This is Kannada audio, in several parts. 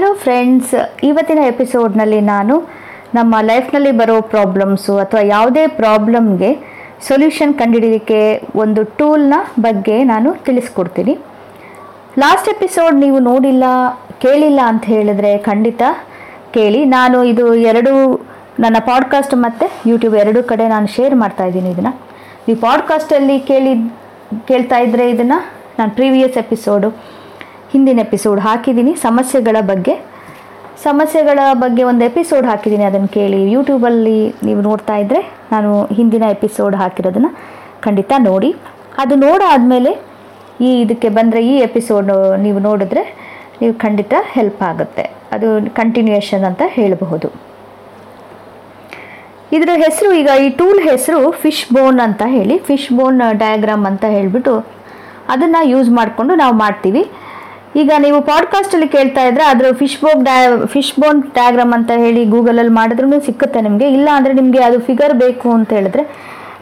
ಹಲೋ ಫ್ರೆಂಡ್ಸ್ ಇವತ್ತಿನ ಎಪಿಸೋಡ್ನಲ್ಲಿ ನಾನು ನಮ್ಮ ಲೈಫ್ನಲ್ಲಿ ಬರೋ ಪ್ರಾಬ್ಲಮ್ಸು ಅಥವಾ ಯಾವುದೇ ಪ್ರಾಬ್ಲಮ್ಗೆ ಸೊಲ್ಯೂಷನ್ ಕಂಡುಹಿಡಿಯಲಿಕ್ಕೆ ಒಂದು ಟೂಲ್ನ ಬಗ್ಗೆ ನಾನು ತಿಳಿಸ್ಕೊಡ್ತೀನಿ. ಲಾಸ್ಟ್ ಎಪಿಸೋಡ್ ನೀವು ನೋಡಿಲ್ಲ, ಕೇಳಿಲ್ಲ ಅಂತ ಹೇಳಿದ್ರೆ ಖಂಡಿತ ಕೇಳಿ. ನಾನು ಇದು ಎರಡು, ನನ್ನ ಪಾಡ್ಕಾಸ್ಟ್ ಮತ್ತು ಯೂಟ್ಯೂಬ್ ಎರಡೂ ಕಡೆ ನಾನು ಶೇರ್ ಮಾಡ್ತಾ ಇದ್ದೀನಿ ಇದನ್ನು. ನೀವು ಪಾಡ್ಕಾಸ್ಟಲ್ಲಿ ಕೇಳಿ, ಕೇಳ್ತಾ ಇದ್ದರೆ ಇದನ್ನು ನಾನು ಪ್ರೀವಿಯಸ್ ಎಪಿಸೋಡು ಹಿಂದಿನ ಎಪಿಸೋಡ್ ಹಾಕಿದ್ದೀನಿ. ಸಮಸ್ಯೆಗಳ ಬಗ್ಗೆ ಸಮಸ್ಯೆಗಳ ಬಗ್ಗೆ ಒಂದು ಎಪಿಸೋಡ್ ಹಾಕಿದ್ದೀನಿ. ಅದನ್ನು ಕೇಳಿ ಯೂಟ್ಯೂಬಲ್ಲಿ ನೀವು ನೋಡ್ತಾ ಇದ್ದರೆ ನಾನು ಹಿಂದಿನ ಎಪಿಸೋಡ್ ಹಾಕಿರೋದನ್ನು ಖಂಡಿತ ನೋಡಿ. ಅದು ನೋಡಾದಮೇಲೆ ಈ ಇದಕ್ಕೆ ಬಂದರೆ ಈ ಎಪಿಸೋಡ್ ನೀವು ನೋಡಿದ್ರೆ ನೀವು ಖಂಡಿತ ಹೆಲ್ಪ್ ಆಗುತ್ತೆ. ಅದು ಕಂಟಿನ್ಯೂಯೇಷನ್ ಅಂತ ಹೇಳಬಹುದು. ಇದರ ಹೆಸರು ಈಗ, ಈ ಟೂಲ್ ಹೆಸರು ಫಿಶ್ ಬೋನ್ ಅಂತ ಹೇಳಿ ಫಿಶ್ ಬೋನ್ ಡಯಾಗ್ರಾಮ್ ಅಂತ ಹೇಳಿಬಿಟ್ಟು ಅದನ್ನು ಯೂಸ್ ಮಾಡಿಕೊಂಡು ನಾವು ಮಾಡ್ತೀವಿ. ಈಗ ನೀವು ಪಾಡ್ಕಾಸ್ಟಲ್ಲಿ ಕೇಳ್ತಾ ಇದ್ರೆ ಅದರ ಫಿಶ್ ಬೋನ್ ಡಯ ಫಿಶ್ ಬೋನ್ ಡಯಾಗ್ರಾಮ್ ಅಂತ ಹೇಳಿ ಗೂಗಲಲ್ಲಿ ಮಾಡಿದ್ರೂ ಸಿಕ್ಕುತ್ತೆ ನಿಮಗೆ. ಇಲ್ಲ ಅಂದರೆ ನಿಮಗೆ ಅದು ಫಿಗರ್ ಬೇಕು ಅಂತ ಹೇಳಿದ್ರೆ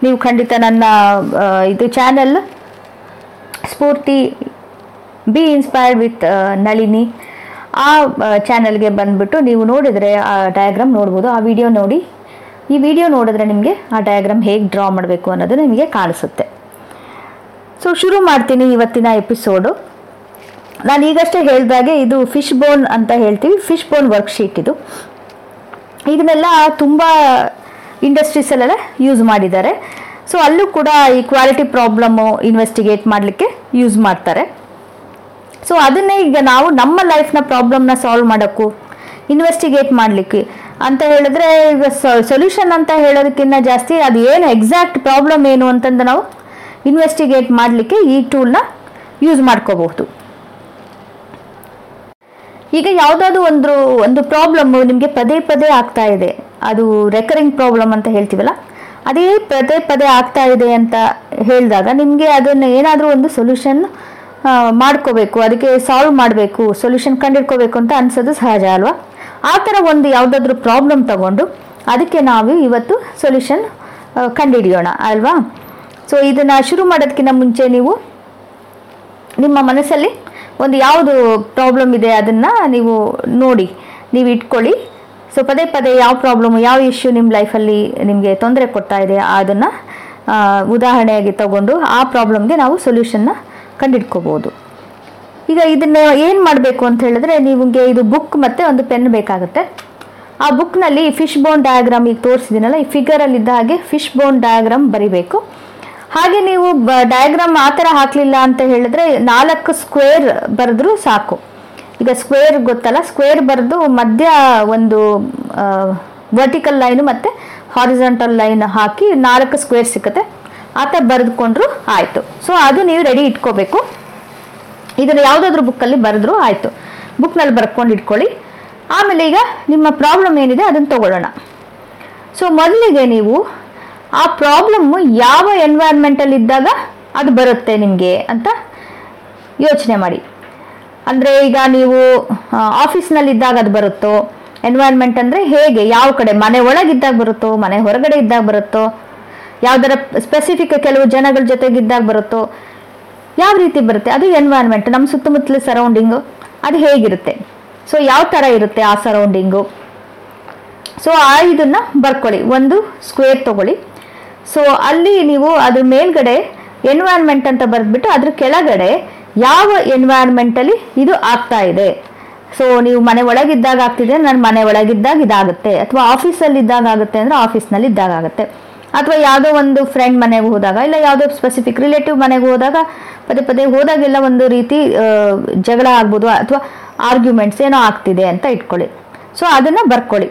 ನೀವು ಖಂಡಿತ ನನ್ನ ಇದು channel Spoorthi be inspired with Nalini ಆ ಚಾನಲ್ಗೆ ಬಂದುಬಿಟ್ಟು ನೀವು ನೋಡಿದರೆ ಆ ಡಯಾಗ್ರಾಮ್ ನೋಡ್ಬೋದು. ಆ ವಿಡಿಯೋ ನೋಡಿ. ಈ ವಿಡಿಯೋ ನೋಡಿದ್ರೆ ನಿಮಗೆ ಆ ಡಯಾಗ್ರಾಮ್ ಹೇಗೆ ಡ್ರಾ ಮಾಡಬೇಕು ಅನ್ನೋದು ನಿಮಗೆ ಕಾಣಿಸುತ್ತೆ. ಸೊ ಶುರು ಮಾಡ್ತೀನಿ ಇವತ್ತಿನ ಎಪಿಸೋಡು ನಾನು ಈಗಷ್ಟೇ ಹೇಳಿದಾಗೆ ಇದು ಫಿಶ್ ಬೋನ್ ಅಂತ ಹೇಳ್ತೀವಿ ಫಿಶ್ ಬೋನ್ ವರ್ಕ್ಶೀಟ್ ಇದು. ಇದನ್ನೆಲ್ಲ ತುಂಬ ಇಂಡಸ್ಟ್ರೀಸಲ್ಲೆಲ್ಲ ಯೂಸ್ ಮಾಡಿದ್ದಾರೆ. ಸೊ ಅಲ್ಲೂ ಕೂಡ ಈ ಕ್ವಾಲಿಟಿ ಪ್ರಾಬ್ಲಮ್ಮು ಇನ್ವೆಸ್ಟಿಗೇಟ್ ಮಾಡಲಿಕ್ಕೆ ಯೂಸ್ ಮಾಡ್ತಾರೆ. ಸೊ ಅದನ್ನೇ ಈಗ ನಾವು ನಮ್ಮ ಲೈಫ್ನ ಪ್ರಾಬ್ಲಮ್ನ ಸಾಲ್ವ್ ಮಾಡೋಕ್ಕೂ ಇನ್ವೆಸ್ಟಿಗೇಟ್ ಮಾಡಲಿಕ್ಕೆ ಅಂತ ಹೇಳಿದ್ರೆ ಈಗ ಸೊಲ್ಯೂಷನ್ ಅಂತ ಹೇಳೋದಕ್ಕಿಂತ ಜಾಸ್ತಿ ಅದು ಏನು ಎಕ್ಸಾಕ್ಟ್ ಪ್ರಾಬ್ಲಮ್ ಏನು ಅಂತಂದು ನಾವು ಇನ್ವೆಸ್ಟಿಗೇಟ್ ಮಾಡಲಿಕ್ಕೆ ಈ ಟೂಲ್ನ ಯೂಸ್ ಮಾಡ್ಕೋಬಹುದು. ಈಗ ಯಾವುದಾದ್ರು ಒಂದು ಒಂದು ಪ್ರಾಬ್ಲಮ್ ನಿಮಗೆ ಪದೇ ಪದೇ ಆಗ್ತಾ ಇದೆ. ಅದು ರೆಕರಿಂಗ್ ಪ್ರಾಬ್ಲಮ್ ಅಂತ ಹೇಳ್ತೀವಲ್ಲ? ಅದೇ ಪದೇ ಪದೇ ಆಗ್ತಾ ಇದೆ ಅಂತ ಹೇಳಿದಾಗ ನಿಮಗೆ ಅದನ್ನು ಏನಾದರೂ ಒಂದು ಸೊಲ್ಯೂಷನ್ ಮಾಡ್ಕೋಬೇಕು, ಅದಕ್ಕೆ ಸಾಲ್ವ್ ಮಾಡಬೇಕು ಸೊಲ್ಯೂಷನ್ ಕಂಡಿಡ್ಕೋಬೇಕು ಅಂತ ಅನ್ಸೋದು ಸಹಜ ಅಲ್ವಾ? ಆ ಥರ ಒಂದು ಯಾವುದಾದ್ರೂ ಪ್ರಾಬ್ಲಮ್ ತಗೊಂಡು ಅದಕ್ಕೆ ನಾವು ಇವತ್ತು ಸೊಲ್ಯೂಷನ್ ಕಂಡುಹಿಡಿಯೋಣ ಅಲ್ವಾ? ಸೊ ಇದನ್ನು ಶುರು ಮಾಡೋದಕ್ಕಿಂತ ಮುಂಚೆ ನೀವು ನಿಮ್ಮ ಮನಸ್ಸಲ್ಲಿ ಒಂದು ಯಾವುದು ಪ್ರಾಬ್ಲಮ್ ಇದೆ ಅದನ್ನು ನೀವು ನೋಡಿ, ನೀವು ಇಟ್ಕೊಳ್ಳಿ. ಸೊ ಪದೇ ಪದೇ ಯಾವ ಪ್ರಾಬ್ಲಮ್ ಯಾವ ಇಶ್ಯೂ ನಿಮ್ಮ ಲೈಫಲ್ಲಿ ನಿಮಗೆ ತೊಂದರೆ ಕೊಡ್ತಾ ಇದೆ ಅದನ್ನು ಉದಾಹರಣೆಯಾಗಿ ತಗೊಂಡು ಆ ಪ್ರಾಬ್ಲಮ್ಗೆ ನಾವು ಸೊಲ್ಯೂಷನ್ನ ಕಂಡಿಡ್ಕೋಬೋದು. ಈಗ ಇದನ್ನು ಏನು ಮಾಡಬೇಕು ಅಂತ ಹೇಳಿದ್ರೆ, ನಿಮಗೆ ಇದು ಬುಕ್ ಮತ್ತು ಒಂದು ಪೆನ್ ಬೇಕಾಗುತ್ತೆ. ಆ ಬುಕ್ನಲ್ಲಿ ಫಿಶ್ ಬೋನ್ ಡಯಾಗ್ರಾಮ್ ಈಗ ತೋರಿಸಿದ್ದೀನಲ್ಲ, ಈ ಫಿಗರಲ್ಲಿ ಇದ್ದ ಹಾಗೆ ಫಿಶ್ ಬೋನ್ ಡಯಾಗ್ರಾಮ್ ಬರಿಬೇಕು. ಹಾಗೆ ನೀವು ಡಯಾಗ್ರಾಮ್ ಆ ಥರ ಹಾಕಲಿಲ್ಲ ಅಂತ ಹೇಳಿದ್ರೆ ನಾಲ್ಕು ಸ್ಕ್ವೇರ್ ಬರೆದ್ರೂ ಸಾಕು. ಈಗ ಸ್ಕ್ವೇರ್ ಗೊತ್ತಲ್ಲ? ಸ್ಕ್ವೇರ್ ಬರೆದು ಮಧ್ಯ ಒಂದು ವರ್ಟಿಕಲ್ ಲೈನು ಮತ್ತು ಹಾರಿಜಾಂಟಲ್ ಲೈನ್ ಹಾಕಿ ನಾಲ್ಕು ಸ್ಕ್ವೇರ್ ಸಿಗುತ್ತೆ ಆ ಥರ ಬರೆದುಕೊಂಡ್ರು ಆಯಿತು. ಸೊ ಅದು ನೀವು ರೆಡಿ ಇಟ್ಕೋಬೇಕು. ಇದನ್ನು ಯಾವುದಾದ್ರೂ ಬುಕ್ಕಲ್ಲಿ ಬರೆದ್ರು ಆಯಿತು. ಬುಕ್ನಲ್ಲಿ ಬರ್ಕೊಂಡು ಇಟ್ಕೊಳ್ಳಿ. ಆಮೇಲೆ ಈಗ ನಿಮ್ಮ ಪ್ರಾಬ್ಲಮ್ ಏನಿದೆ ಅದನ್ನು ತಗೊಳ್ಳೋಣ. ಸೊ ಮೊದಲಿಗೆ ನೀವು ಆ ಪ್ರಾಬ್ಲಮ್ಮು ಯಾವ ಎನ್ವೈರ್ಮೆಂಟಲ್ಲಿ ಇದ್ದಾಗ ಅದು ಬರುತ್ತೆ ನಿಮಗೆ ಅಂತ ಯೋಚನೆ ಮಾಡಿ. ಅಂದರೆ ಈಗ ನೀವು ಆಫೀಸ್ನಲ್ಲಿದ್ದಾಗ ಅದು ಬರುತ್ತೋ ಎನ್ವೈರ್ಮೆಂಟ್ ಅಂದರೆ ಹೇಗೆ, ಯಾವ ಕಡೆ, ಮನೆ ಒಳಗಿದ್ದಾಗ ಬರುತ್ತೋ, ಮನೆ ಹೊರಗಡೆ ಇದ್ದಾಗ ಬರುತ್ತೋ, ಯಾವ್ದಾರ ಸ್ಪೆಸಿಫಿಕ್ ಕೆಲವು ಜನಗಳ ಜೊತೆಗಿದ್ದಾಗ ಬರುತ್ತೋ, ಯಾವ ರೀತಿ ಬರುತ್ತೆ, ಅದು ಎನ್ವೈರ್ಮೆಂಟ್ ನಮ್ಮ ಸುತ್ತಮುತ್ತಲ ಸರೌಂಡಿಂಗು ಅದು ಹೇಗಿರುತ್ತೆ. ಸೊ ಯಾವ ಥರ ಇರುತ್ತೆ ಆ ಸರೌಂಡಿಂಗು ಸೊ ಆ ಇದನ್ನು ಬರ್ಕೊಳ್ಳಿ, ಒಂದು ಸ್ಕ್ವೇರ್ ತಗೊಳ್ಳಿ. ಸೊ ಅಲ್ಲಿ ನೀವು ಅದ್ರ ಮೇಲ್ಗಡೆ ಎನ್ವೈರ್ಮೆಂಟ್ ಅಂತ ಬರೆದ್ಬಿಟ್ಟು ಅದ್ರ ಕೆಳಗಡೆ ಯಾವ ಎನ್ವೈರ್ಮೆಂಟಲ್ಲಿ ಇದು ಆಗ್ತಾ ಇದೆ. ಸೊ ನೀವು ಮನೆ ಒಳಗಿದ್ದಾಗ ಆಗ್ತಿದೆ ನನ್ನ ಮನೆ ಒಳಗಿದ್ದಾಗ ಇದಾಗುತ್ತೆ. ಅಥವಾ ಆಫೀಸಲ್ಲಿ ಇದ್ದಾಗ ಆಗುತ್ತೆ ಅಂದರೆ ಆಫೀಸ್ನಲ್ಲಿ ಇದ್ದಾಗ ಆಗುತ್ತೆ. ಅಥವಾ ಯಾವುದೋ ಒಂದು ಫ್ರೆಂಡ್ ಮನೆಗೆ ಹೋದಾಗ ಇಲ್ಲ ಯಾವುದೋ ಸ್ಪೆಸಿಫಿಕ್ ರಿಲೇಟಿವ್ ಮನೆಗೆ ಹೋದಾಗ ಪದೇ ಪದೇ ಹೋದಾಗೆಲ್ಲ ಒಂದು ರೀತಿ ಜಗಳ ಆಗ್ಬೋದು ಅಥವಾ ಆರ್ಗ್ಯುಮೆಂಟ್ಸ್ ಏನೋ ಆಗ್ತಿದೆ ಅಂತ ಇಟ್ಕೊಳ್ಳಿ. ಸೊ ಅದನ್ನು ಬರ್ಕೊಳ್ಳಿ.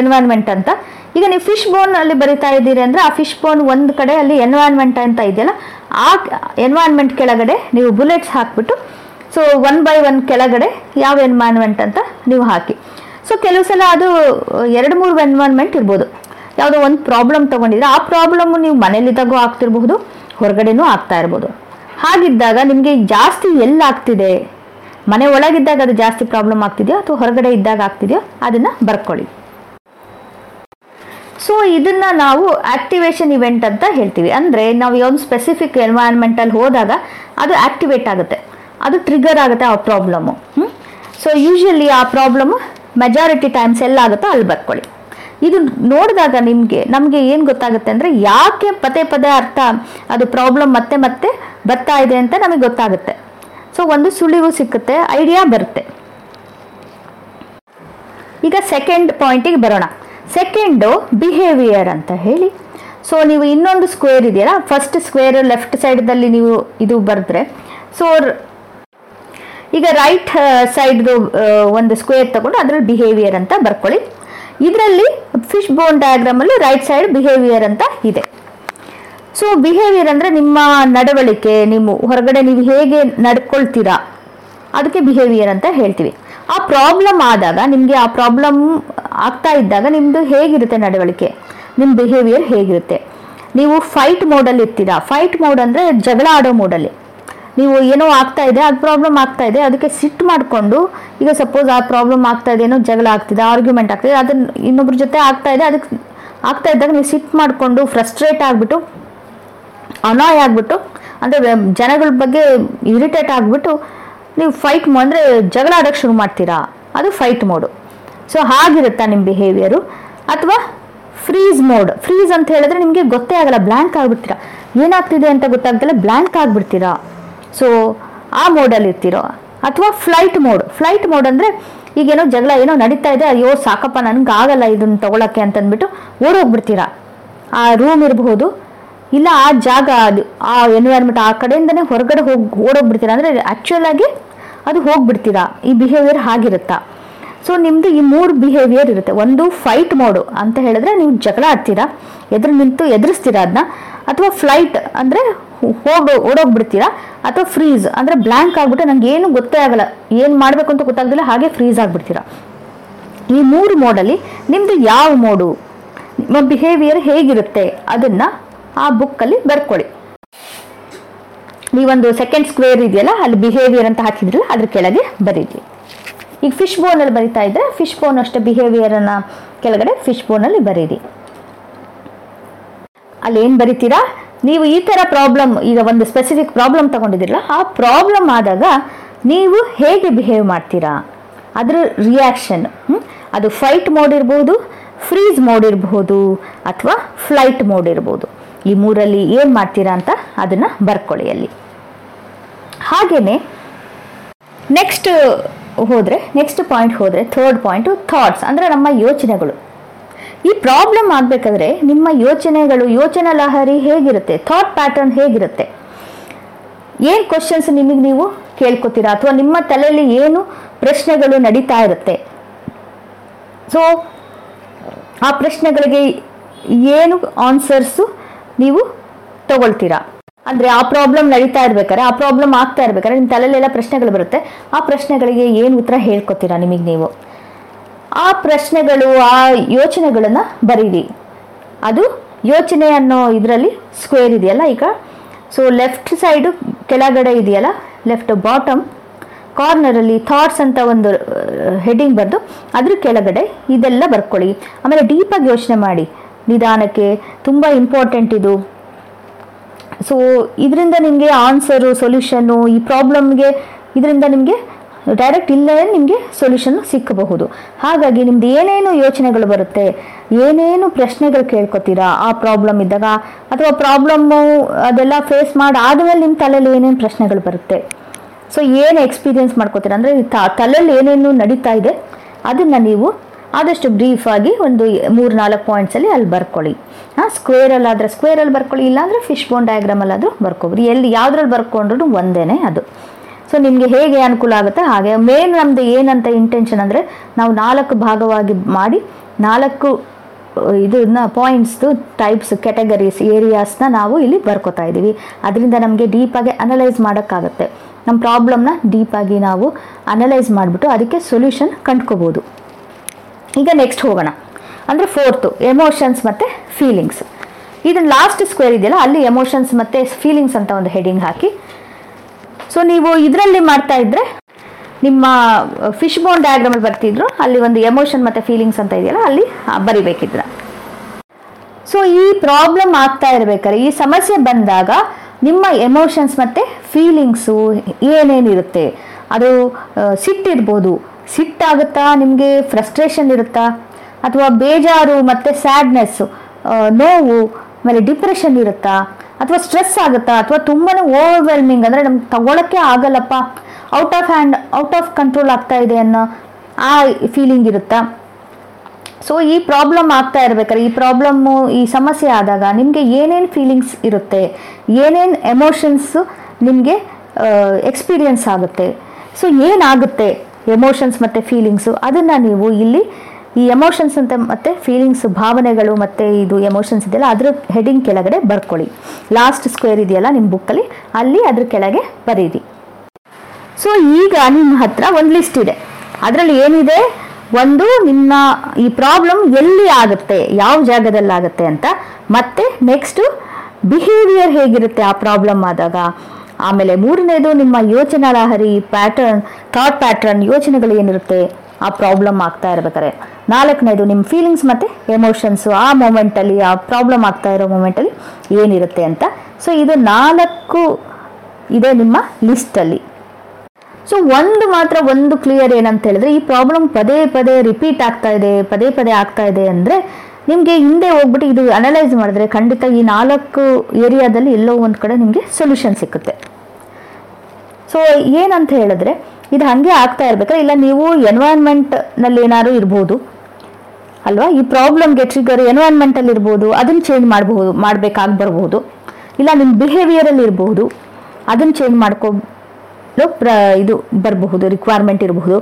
ಎನ್ವೈರ್ಮೆಂಟ್ ಅಂತ ಈಗ ನೀವು ಫಿಶ್ ಬೋನ್ ಅಲ್ಲಿ ಬರಿತಾ ಇದ್ದೀರಿ ಅಂದರೆ ಆ ಫಿಶ್ ಬೋನ್ ಒಂದು ಕಡೆ ಅಲ್ಲಿ ಎನ್ವೈರ್ನ್ಮೆಂಟ್ ಅಂತ ಇದೆಯಲ್ಲ, ಆ ಎನ್ವೈರನ್ಮೆಂಟ್ ಕೆಳಗಡೆ ನೀವು ಬುಲೆಟ್ಸ್ ಹಾಕ್ಬಿಟ್ಟು ಸೊ ಒನ್ ಬೈ ಒನ್ ಕೆಳಗಡೆ ಯಾವ ಎನ್ವೈರನ್ಮೆಂಟ್ ಅಂತ ನೀವು ಹಾಕಿ. ಸೊ ಕೆಲವು ಸಲ ಅದು ಎರಡು ಮೂರು ಎನ್ವೈರನ್ಮೆಂಟ್ ಇರ್ಬೋದು. ಯಾವುದೋ ಒಂದು ಪ್ರಾಬ್ಲಮ್ ತೊಗೊಂಡಿದ್ರೆ ಆ ಪ್ರಾಬ್ಲಮ್ಮು ನೀವು ಮನೇಲಿದ್ದಾಗೂ ಆಗ್ತಿರಬಹುದು, ಹೊರಗಡೆನೂ ಆಗ್ತಾ ಇರ್ಬೋದು. ಹಾಗಿದ್ದಾಗ ನಿಮಗೆ ಜಾಸ್ತಿ ಎಲ್ಲಿ ಆಗ್ತಿದೆ? ಮನೆ ಒಳಗಿದ್ದಾಗ ಅದು ಜಾಸ್ತಿ ಪ್ರಾಬ್ಲಮ್ ಆಗ್ತಿದೆಯೋ ಅಥವಾ ಹೊರಗಡೆ ಇದ್ದಾಗ ಆಗ್ತಿದೆಯೋ? ಅದನ್ನು ಬರ್ಕೊಳ್ಳಿ. ಸೊ ಇದನ್ನ ನಾವು ಆಕ್ಟಿವೇಶನ್ ಇವೆಂಟ್ ಅಂತ ಹೇಳ್ತೀವಿ. ಅಂದರೆ ನಾವು ಒಂದು ಸ್ಪೆಸಿಫಿಕ್ ಎನ್ವೈರ್ಮೆಂಟಲ್ಲಿ ಹೋದಾಗ ಅದು ಆಕ್ಟಿವೇಟ್ ಆಗುತ್ತೆ. ಅದು ಟ್ರಿಗರ್ ಆಗುತ್ತೆ ಆ ಪ್ರಾಬ್ಲಮ್ಮು ಸೊ ಯೂಶಲಿ ಆ ಪ್ರಾಬ್ಲಮ್ ಮೆಜಾರಿಟಿ ಟೈಮ್ಸ್ ಎಲ್ಲಾಗುತ್ತೋ ಅಲ್ಲಿ ಬರ್ಕೊಳ್ಳಿ. ಇದು ನೋಡಿದಾಗ ನಿಮಗೆ, ನಮಗೆ ಏನು ಗೊತ್ತಾಗುತ್ತೆ ಅಂದರೆ ಯಾಕೆ ಪದೇ ಪದೇ ಅರ್ಥ ಅದು ಪ್ರಾಬ್ಲಮ್ ಮತ್ತೆ ಮತ್ತೆ ಬರ್ತಾ ಇದೆ ಅಂತ ನಮಗೆ ಗೊತ್ತಾಗುತ್ತೆ. ಸೊ ಒಂದು ಸುಳಿವು ಸಿಕ್ಕುತ್ತೆ ಐಡಿಯಾ ಬರುತ್ತೆ. ಈಗ ಸೆಕೆಂಡ್ ಪಾಯಿಂಟಿಗೆ ಬರೋಣ. ಸೆಕೆಂಡು ಬಿಹೇವಿಯರ್ ಅಂತ ಹೇಳಿ. ಸೊ ನೀವು ಇನ್ನೊಂದು ಸ್ಕ್ವೇರ್ ಇದೆಯಲ್ಲ ಫಸ್ಟ್ ಸ್ಕ್ವೇರ್ ಲೆಫ್ಟ್ ಸೈಡ್ದಲ್ಲಿ ನೀವು ಇದು ಬರೆದ್ರೆ ಸೊ ಈಗ ರೈಟ್ ಸೈಡ್ದು ಒಂದು ಸ್ಕ್ವೇರ್ ತಗೊಂಡು ಅದರಲ್ಲಿ ಬಿಹೇವಿಯರ್ ಅಂತ ಬರ್ಕೊಳ್ಳಿ. ಇದರಲ್ಲಿ ಫಿಶ್ ಬೋನ್ ಡಯಾಗ್ರಾಮಲ್ಲಿ ರೈಟ್ ಸೈಡ್ ಬಿಹೇವಿಯರ್ ಅಂತ ಇದೆ. ಸೊ ಬಿಹೇವಿಯರ್ ಅಂದರೆ ನಿಮ್ಮ ನಡವಳಿಕೆ, ನಿಮ್ಮ ಹೊರಗಡೆ ನೀವು ಹೇಗೆ ನಡ್ಕೊಳ್ತೀರಾ, ಅದಕ್ಕೆ ಬಿಹೇವಿಯರ್ ಅಂತ ಹೇಳ್ತೀವಿ. ಆ ಪ್ರಾಬ್ಲಮ್ ಆದಾಗ, ನಿಮಗೆ ಆ ಪ್ರಾಬ್ಲಮ್ ಆಗ್ತಾ ಇದ್ದಾಗ ನಿಮ್ಮದು ಹೇಗಿರುತ್ತೆ ನಡವಳಿಕೆ? ನಿಮ್ಮ ಬಿಹೇವಿಯರ್ ಹೇಗಿರುತ್ತೆ? ನೀವು ಫೈಟ್ ಮೋಡಲ್ಲಿ ಇರ್ತೀರಾ? ಫೈಟ್ ಮೋಡ್ ಅಂದರೆ ಜಗಳ ಆಡೋ ಮೋಡಲ್ಲಿ ನೀವು ಏನೋ ಆಗ್ತಾ ಇದೆ, ಅದು ಪ್ರಾಬ್ಲಮ್ ಆಗ್ತಾ ಇದೆ, ಅದಕ್ಕೆ ಸಿಟ್ಟು ಮಾಡಿಕೊಂಡು, ಈಗ ಸಪೋಸ್ ಆ ಪ್ರಾಬ್ಲಮ್ ಆಗ್ತಾ ಇದೆ, ಏನೋ ಜಗಳ ಆಗ್ತಿದೆ ಆರ್ಗ್ಯುಮೆಂಟ್ ಆಗ್ತಿದೆ ಅದನ್ನ ಇನ್ನೊಬ್ರ ಜೊತೆ ಆಗ್ತಾ ಇದೆ ಅದಕ್ಕೆ ಆಗ್ತಾ ಇದ್ದಾಗ ನೀವು ಸಿಟ್ ಮಾಡಿಕೊಂಡು ಫ್ರಸ್ಟ್ರೇಟ್ ಆಗಿಬಿಟ್ಟು, ಅನಾಯ್ ಆಗಿಬಿಟ್ಟು, ಅಂದರೆ ಜನಗಳ ಬಗ್ಗೆ ಇರಿಟೇಟ್ ಆಗಿಬಿಟ್ಟು, ನೀವು ಫೈಟ್ ಅಂದರೆ ಜಗಳ ಆಡೋಕ್ಕೆ ಶುರು ಮಾಡ್ತೀರಾ? ಅದು ಫೈಟ್ ಮೋಡು ಸೊ ಹಾಗಿರುತ್ತಾ ನಿಮ್ಮ ಬಿಹೇವಿಯರು ಅಥವಾ ಫ್ರೀಸ್ ಮೋಡ್ ಫ್ರೀಸ್ ಅಂತ ಹೇಳಿದ್ರೆ ನಿಮಗೆ ಗೊತ್ತೇ ಆಗಲ್ಲ ಬ್ಲ್ಯಾಂಕ್ ಆಗ್ಬಿಡ್ತೀರಾ. ಏನಾಗ್ತಿದೆ ಅಂತ ಗೊತ್ತಾಗ್ತಿಲ್ಲ ಬ್ಲ್ಯಾಂಕ್ ಆಗಿಬಿಡ್ತೀರಾ. ಸೊ ಆ ಮೋಡಲ್ಲಿ ಇರ್ತೀರೋ? ಅಥವಾ ಫ್ಲೈಟ್ ಮೋಡ್ ಫ್ಲೈಟ್ ಮೋಡ್ ಅಂದರೆ ಈಗೇನೋ ಜಗಳ ಏನೋ ನಡೀತಾ ಇದೆ, ಅಯ್ಯೋ ಸಾಕಪ್ಪ, ನನಗೆ ಆಗಲ್ಲ ಇದನ್ನು ತಗೊಳಕ್ಕೆ ಅಂತಂದ್ಬಿಟ್ಟು ಓಡೋಗ್ಬಿಡ್ತೀರಾ? ಆ ರೂಮ್ ಇರಬಹುದು, ಇಲ್ಲ ಆ ಜಾಗ, ಅದು, ಆ ಎನ್ವೈರ್ಮೆಂಟ್ ಆ ಕಡೆಯಿಂದನೇ ಹೊರಗಡೆ ಹೋಗಿ, ಓಡೋಗ್ಬಿಡ್ತೀರಾ? ಅಂದರೆ ಆ್ಯಕ್ಚುಯಲ್ ಆಗಿ ಅದು ಹೋಗ್ಬಿಡ್ತೀರಾ? ಈ ಬಿಹೇವಿಯರ್ ಹಾಗಿರುತ್ತಾ? ಸೊ ನಿಮ್ಮದು ಈ ಮೂರು ಬಿಹೇವಿಯರ್ ಇರುತ್ತೆ. ಒಂದು ಫೈಟ್ ಮೋಡು ಅಂತ ಹೇಳಿದ್ರೆ ನೀವು ಜಗಳ ಆಡ್ತೀರಾ? ಎದುರು ನಿಂತು ಎದುರಿಸ್ತೀರಾ ಅದನ್ನ ಅಥವಾ ಫ್ಲೈಟ್ ಅಂದರೆ ಹೋಗೋ, ಓಡೋಗ್ಬಿಡ್ತೀರಾ? ಅಥವಾ ಫ್ರೀಸ್ ಅಂದರೆ ಬ್ಲ್ಯಾಂಕ್ ಆಗಿಬಿಟ್ಟು ನಂಗೆ ಏನು ಗೊತ್ತೇ ಆಗಲ್ಲ. ಏನು ಮಾಡಬೇಕು ಅಂತ ಗೊತ್ತಾಗ್ದಿಲ್ಲ, ಹಾಗೆ ಫ್ರೀಸ್ ಆಗಿಬಿಡ್ತೀರಾ? ಈ ಮೂರು ಮೋಡಲ್ಲಿ ನಿಮ್ಮದು ಯಾವ ಮೋಡು ನಿಮ್ಮ ಬಿಹೇವಿಯರ್ ಹೇಗಿರುತ್ತೆ? ಅದನ್ನು ಆ ಬುಕ್ಕಲ್ಲಿ ಬರ್ಕೊಳ್ಳಿ. ನೀವೊಂದು ಸೆಕೆಂಡ್ ಸ್ಕ್ವೇರ್ ಇದೆಯಲ್ಲ, ಅಲ್ಲಿ ಬಿಹೇವಿಯರ್ ಅಂತ ಹಾಕಿದ್ರಲ್ಲ, ಅದ್ರ ಕೆಳಗೆ ಬರೀರಿ. ಈಗ ಫಿಶ್ ಬೋನಲ್ಲಿ ಬರಿತಾ ಇದ್ದರೆ ಫಿಶ್ ಬೋನ್ ಅಷ್ಟೇ ಬಿಹೇವಿಯರನ್ನು ಕೆಳಗಡೆ ಫಿಶ್ ಬೋನಲ್ಲಿ ಬರೀರಿ. ಅಲ್ಲಿ ಏನು ಬರಿತೀರಾ? ನೀವು ಈ ಥರ ಪ್ರಾಬ್ಲಮ್ ಈಗ ಒಂದು ಸ್ಪೆಸಿಫಿಕ್ ಪ್ರಾಬ್ಲಮ್ ತಗೊಂಡಿದ್ದೀರಲ್ಲ, ಆ ಪ್ರಾಬ್ಲಮ್ ಆದಾಗ ನೀವು ಹೇಗೆ ಬಿಹೇವ್ ಮಾಡ್ತೀರಾ? ಅದರ ರಿಯಾಕ್ಷನ್ ಅದು ಫೈಟ್ ಮೋಡ್ ಇರ್ಬೋದು ಫ್ರೀಸ್ ಮೋಡ್ ಇರಬಹುದು ಅಥವಾ ಫ್ಲೈಟ್ ಮೋಡ್ ಇರ್ಬೋದು. ಈ ಮೂರಲ್ಲಿ ಏನು ಮಾಡ್ತೀರಾ ಅಂತ ಅದನ್ನು ಬರ್ಕೊಳ್ಳಿ ಅಲ್ಲಿ. ಹಾಗೆಯೇ ನೆಕ್ಸ್ಟ್ ಹೋದರೆ ನೆಕ್ಸ್ಟ್ ಪಾಯಿಂಟ್ ಹೋದರೆ ಥರ್ಡ್ ಪಾಯಿಂಟು ಥಾಟ್ಸ್ ಅಂದರೆ ನಮ್ಮ ಯೋಚನೆಗಳು. ಈ ಪ್ರಾಬ್ಲಮ್ ಆಗಬೇಕಾದ್ರೆ ನಿಮ್ಮ ಯೋಚನೆಗಳು, ಯೋಚನಾ ಲಹರಿ ಹೇಗಿರುತ್ತೆ? ಥಾಟ್ ಪ್ಯಾಟರ್ನ್ ಹೇಗಿರುತ್ತೆ? ಏನು ಕ್ವಶನ್ಸ್ ನಿಮಗೆ ನೀವು ಕೇಳ್ಕೊತೀರಾ? ಅಥವಾ ನಿಮ್ಮ ತಲೆಯಲ್ಲಿ ಏನು ಪ್ರಶ್ನೆಗಳು ನಡೀತಾ ಇರುತ್ತೆ? ಸೊ ಆ ಪ್ರಶ್ನೆಗಳಿಗೆ ಏನು ಆನ್ಸರ್ಸು ನೀವು ತಗೊಳ್ತೀರಾ? ಅಂದರೆ ಆ ಪ್ರಾಬ್ಲಮ್ ನಡೀತಾ ಇರ್ಬೇಕಾದ್ರೆ, ಆ ಪ್ರಾಬ್ಲಮ್ ಆಗ್ತಾ ಇರ್ಬೇಕಾದ್ರೆ ನಿಮ್ಮ ತಲೆಯಲ್ಲೆಲ್ಲ ಪ್ರಶ್ನೆಗಳು ಬರುತ್ತೆ. ಆ ಪ್ರಶ್ನೆಗಳಿಗೆ ಏನು ಉತ್ತರ ಹೇಳ್ಕೊತೀರಾ ನಿಮಗೆ ನೀವು? ಆ ಪ್ರಶ್ನೆಗಳು, ಆ ಯೋಚನೆಗಳನ್ನು ಬರೀರಿ. ಅದು ಯೋಚನೆ ಅನ್ನೋ ಇದರಲ್ಲಿ ಸ್ಕ್ವೇರ್ ಇದೆಯಲ್ಲ ಈಗ? ಸೊ ಲೆಫ್ಟ್ ಸೈಡು ಕೆಳಗಡೆ ಇದೆಯಲ್ಲ? ಲೆಫ್ಟ್ ಬಾಟಮ್ ಕಾರ್ನರಲ್ಲಿ ಥಾಟ್ಸ್ ಅಂತ ಒಂದು ಹೆಡ್ಡಿಂಗ್ ಬರೆದು ಅದ್ರ ಕೆಳಗಡೆ ಇದೆಲ್ಲ ಬರ್ಕೊಳ್ಳಿ. ಆಮೇಲೆ ಡೀಪಾಗಿ ಯೋಚನೆ ಮಾಡಿ. ನಿಧಾನಕ್ಕೆ, ತುಂಬ ಇಂಪಾರ್ಟೆಂಟ್ ಇದು. ಸೊ ಇದರಿಂದ ನಿಮಗೆ ಆನ್ಸರು ಸೊಲ್ಯೂಷನ್ನು ಈ ಪ್ರಾಬ್ಲಮ್ಗೆ ಇದರಿಂದ ನಿಮಗೆ ಡೈರೆಕ್ಟ್ ಇಲ್ಲೇ ನಿಮಗೆ ಸೊಲ್ಯೂಷನ್ ಸಿಕ್ಕಬಹುದು. ಹಾಗಾಗಿ ನಿಮ್ದು ಏನೇನು ಯೋಚನೆಗಳು ಬರುತ್ತೆ, ಏನೇನು ಪ್ರಶ್ನೆಗಳು ಕೇಳ್ಕೊತೀರಾ ಆ ಪ್ರಾಬ್ಲಮ್ ಇದ್ದಾಗ, ಅಥವಾ ಪ್ರಾಬ್ಲಮ್ಮು ಅದೆಲ್ಲ ಫೇಸ್ ಮಾಡಿ ಆದಮೇಲೆ ನಿಮ್ಮ ತಲೆಯಲ್ಲಿ ಏನೇನು ಪ್ರಶ್ನೆಗಳು ಬರುತ್ತೆ. ಸೊ ಏನು ಎಕ್ಸ್ಪೀರಿಯನ್ಸ್ ಮಾಡ್ಕೋತೀರ? ಅಂದರೆ ತಲೆಯಲ್ಲಿ ಏನೇನು ನಡೀತಾ ಇದೆ, ಅದನ್ನು ನೀವು ಆದಷ್ಟು ಬ್ರೀಫಾಗಿ ಒಂದು ಮೂರು ನಾಲ್ಕು ಪಾಯಿಂಟ್ಸಲ್ಲಿ ಅಲ್ಲಿ ಬರ್ಕೊಳ್ಳಿ. ಹಾಂ ಸ್ಕ್ವೇರಲ್ಲಾದರೆ ಸ್ಕ್ವೇರಲ್ಲಿ ಬರ್ಕೊಳ್ಳಿ, ಇಲ್ಲಾಂದರೆ ಫಿಶ್ ಬೋನ್ ಡಯಾಗ್ರಾಮಲ್ಲಾದರೂ ಬರ್ಕೊಬೋದು. ಎಲ್ಲಿ, ಯಾವುದ್ರಲ್ಲಿ ಬರ್ಕೊಂಡ್ರೂ ಒಂದೇ ಅದು. ಸೊ ನಿಮಗೆ ಹೇಗೆ ಅನುಕೂಲ ಆಗುತ್ತೆ? ಹಾಗೆ ಮೇನ್ ನಮ್ಮದು ಏನಂತ ಇಂಟೆನ್ಷನ್ ಅಂದರೆ ನಾವು ನಾಲ್ಕು ಭಾಗವಾಗಿ ಮಾಡಿ, ನಾಲ್ಕು ಇದನ್ನ ಪಾಯಿಂಟ್ಸ್ದು ಟೈಪ್ಸ್ ಕೆಟಗರೀಸ್ ಏರಿಯಾಸ್ನ ನಾವು ಇಲ್ಲಿ ಬರ್ಕೋತಾ ಇದ್ದೀವಿ. ಅದರಿಂದ ನಮಗೆ ಡೀಪಾಗಿ ಅನಲೈಸ್ ಮಾಡೋಕ್ಕಾಗತ್ತೆ. ನಮ್ಮ ಪ್ರಾಬ್ಲಮ್ನ ಡೀಪಾಗಿ ನಾವು ಅನಲೈಸ್ ಮಾಡಿಬಿಟ್ಟು ಅದಕ್ಕೆ ಸೊಲ್ಯೂಷನ್ ಕಂಡ್ಕೋಬೋದು. ಈಗ ನೆಕ್ಸ್ಟ್ ಹೋಗೋಣ. ಅಂದರೆ ಫೋರ್ತು ಎಮೋಷನ್ಸ್ ಮತ್ತು ಫೀಲಿಂಗ್ಸ್ ಇದನ್ನು ಲಾಸ್ಟ್ ಸ್ಕ್ವೇರ್ ಇದೆಯಲ್ಲ, ಅಲ್ಲಿ ಎಮೋಷನ್ಸ್ ಮತ್ತು ಫೀಲಿಂಗ್ಸ್ ಅಂತ ಒಂದು ಹೆಡಿಂಗ್ ಹಾಕಿ. ಸೊ ನೀವು ಇದರಲ್ಲಿ ಮಾಡ್ತಾ ಇದ್ರೆ, ನಿಮ್ಮ ಫಿಶ್ ಬೋನ್ ಡಯಾಗ್ರಾಮಲ್ಲಿ ಬರ್ತಿದ್ರು, ಅಲ್ಲಿ ಒಂದು ಎಮೋಷನ್ ಮತ್ತು ಫೀಲಿಂಗ್ಸ್ ಅಂತ ಇದೆಯಲ್ಲ, ಅಲ್ಲಿ ಬರಿಬೇಕಿದ್ರ. ಸೊ ಈ ಪ್ರಾಬ್ಲಮ್ ಆಗ್ತಾ ಇರಬೇಕಾದ್ರೆ, ಈ ಸಮಸ್ಯೆ ಬಂದಾಗ ನಿಮ್ಮ ಎಮೋಷನ್ಸ್ ಮತ್ತು ಫೀಲಿಂಗ್ಸು ಏನೇನಿರುತ್ತೆ ಅದು ಸಿಟ್ಟಿರ್ಬೋದು. ಸಿಟ್ಟಾಗುತ್ತಾ? ನಿಮಗೆ ಫ್ರಸ್ಟ್ರೇಷನ್ ಇರುತ್ತಾ? ಅಥವಾ ಬೇಜಾರು ಮತ್ತು ಸ್ಯಾಡ್ನೆಸ್ಸು ನೋವು, ಆಮೇಲೆ ಡಿಪ್ರೆಷನ್ ಇರುತ್ತಾ? ಅಥವಾ ಸ್ಟ್ರೆಸ್ ಆಗುತ್ತಾ? ಅಥವಾ ತುಂಬಾ ಓವರ್ವೆಲ್ಮಿಂಗ್ ಅಂದರೆ ನಮ್ಗೆ ತಗೊಳಕ್ಕೆ ಆಗಲ್ಲಪ್ಪ? Out of hand out of control ಆಗ್ತಾ ಇದೆ ಅನ್ನೋ ಆ ಫೀಲಿಂಗ್ ಇರುತ್ತಾ? ಸೊ ಈ ಪ್ರಾಬ್ಲಮ್ ಆಗ್ತಾ ಇರ್ಬೇಕಾದ್ರೆ, ಈ ಪ್ರಾಬ್ಲಮ್ಮು ಈ ಸಮಸ್ಯೆ ಆದಾಗ ನಿಮಗೆ ಏನೇನು ಫೀಲಿಂಗ್ಸ್ ಇರುತ್ತೆ? ಏನೇನು ಎಮೋಷನ್ಸು ನಿಮಗೆ ಎಕ್ಸ್ಪೀರಿಯನ್ಸ್ ಆಗುತ್ತೆ? ಸೊ ಏನಾಗುತ್ತೆ ಎಮೋಷನ್ಸ್ ಮತ್ತು ಫೀಲಿಂಗ್ಸು ಅದನ್ನು ನೀವು ಇಲ್ಲಿ ಈ ಎಮೋಷನ್ಸ್ ಅಂತ ಮತ್ತೆ ಫೀಲಿಂಗ್ಸ್ ಭಾವನೆಗಳು ಮತ್ತು ಇದು ಎಮೋಷನ್ಸ್ ಇದೆಯಲ್ಲ, ಅದ್ರ ಹೆಡಿಂಗ್ ಕೆಳಗಡೆ ಬರ್ಕೊಳ್ಳಿ. ಲಾಸ್ಟ್ ಸ್ಕ್ವೇರ್ ಇದೆಯಲ್ಲ ನಿಮ್ಮ ಬುಕ್ಕಲ್ಲಿ ಅಲ್ಲಿ ಅದ್ರ ಕೆಳಗೆ ಬರೀರಿ. ಸೊ ಈಗ ನಿಮ್ಮ ಹತ್ರ ಒಂದು ಲಿಸ್ಟ್ ಇದೆ. ಅದರಲ್ಲಿ ಏನಿದೆ? ಒಂದು ನಿಮ್ಮ ಈ ಪ್ರಾಬ್ಲಮ್ ಎಲ್ಲಿ ಆಗುತ್ತೆ, ಯಾವ ಜಾಗದಲ್ಲಿ ಆಗುತ್ತೆ ಅಂತ, ಮತ್ತೆ ನೆಕ್ಸ್ಟ್ ಬಿಹೇವಿಯರ್ ಹೇಗಿರುತ್ತೆ ಆ ಪ್ರಾಬ್ಲಮ್ ಆದಾಗ? ಆಮೇಲೆ ಮೂರನೇದು, ನಿಮ್ಮ ಯೋಚನಾ ಲಹರಿ ಪ್ಯಾಟರ್ನ್ ಥಾಟ್ ಪ್ಯಾಟರ್ನ್ ಯೋಚನೆಗಳು ಏನಿರುತ್ತೆ, ಆ ಪ್ರಾಬ್ಲಮ್ ಆಗ್ತಾ ಇರ್ಬೇಕಾರೆ ನಾಲ್ಕನೇದು ನಿಮ್ಮ ಫೀಲಿಂಗ್ಸ್ ಮತ್ತು ಎಮೋಷನ್ಸು ಆ ಮೂಮೆಂಟಲ್ಲಿ ಆ ಪ್ರಾಬ್ಲಮ್ ಆಗ್ತಾ ಇರೋ ಮೂಮೆಂಟಲ್ಲಿ ಏನಿರುತ್ತೆ ಅಂತ. ಸೊ ಇದು ನಾಲ್ಕು ಇದೆ ನಿಮ್ಮ ಲಿಸ್ಟಲ್ಲಿ ಸೊ ಒಂದು ಮಾತ್ರ ಒಂದು ಕ್ಲಿಯರ್ ಏನಂತ ಹೇಳಿದ್ರೆ, ಈ ಪ್ರಾಬ್ಲಮ್ ಪದೇ ಪದೇ ರಿಪೀಟ್ ಆಗ್ತಾ ಇದೆ, ಪದೇ ಪದೇ ಆಗ್ತಾ ಇದೆ ಅಂದರೆ, ನಿಮಗೆ ಹಿಂದೆ ಹೋಗ್ಬಿಟ್ಟು ಇದು ಅನಲೈಸ್ ಮಾಡಿದ್ರೆ ಖಂಡಿತ ಈ ನಾಲ್ಕು ಏರಿಯಾದಲ್ಲಿ ಎಲ್ಲೋ ಒಂದು ಕಡೆ ನಿಮಗೆ ಸೊಲ್ಯೂಷನ್ ಸಿಕ್ಕುತ್ತೆ. ಸೊ ಏನಂತ ಹೇಳಿದ್ರೆ, ಇದು ಹಾಗೆ ಆಗ್ತಾ ಇರಬೇಕಾ ಇಲ್ಲ ನೀವು ಎನ್ವೈರ್ನ್ಮೆಂಟ್ನಲ್ಲಿ ಏನಾದ್ರು ಇರ್ಬೋದು ಅಲ್ವಾ? ಈ ಪ್ರಾಬ್ಲಮ್ಗೆ ಟ್ರಿಗರ್ ಎನ್ವೈರ್ಮೆಂಟಲ್ಲಿ ಇರ್ಬೋದು, ಅದನ್ನು ಚೇಂಜ್ ಮಾಡಬಹುದು, ಮಾಡಬೇಕಾಗಿ ಬರ್ಬೋದು ಇಲ್ಲ ನಿಮ್ಮ ಬಿಹೇವಿಯರಲ್ಲಿ ಇರಬಹುದು, ಅದನ್ನು ಚೇಂಜ್ ಮಾಡ್ಕೋ ಪ್ರ, ಇದು ಬರಬಹುದು ರಿಕ್ವೈರ್ಮೆಂಟ್ ಇರಬಹುದು.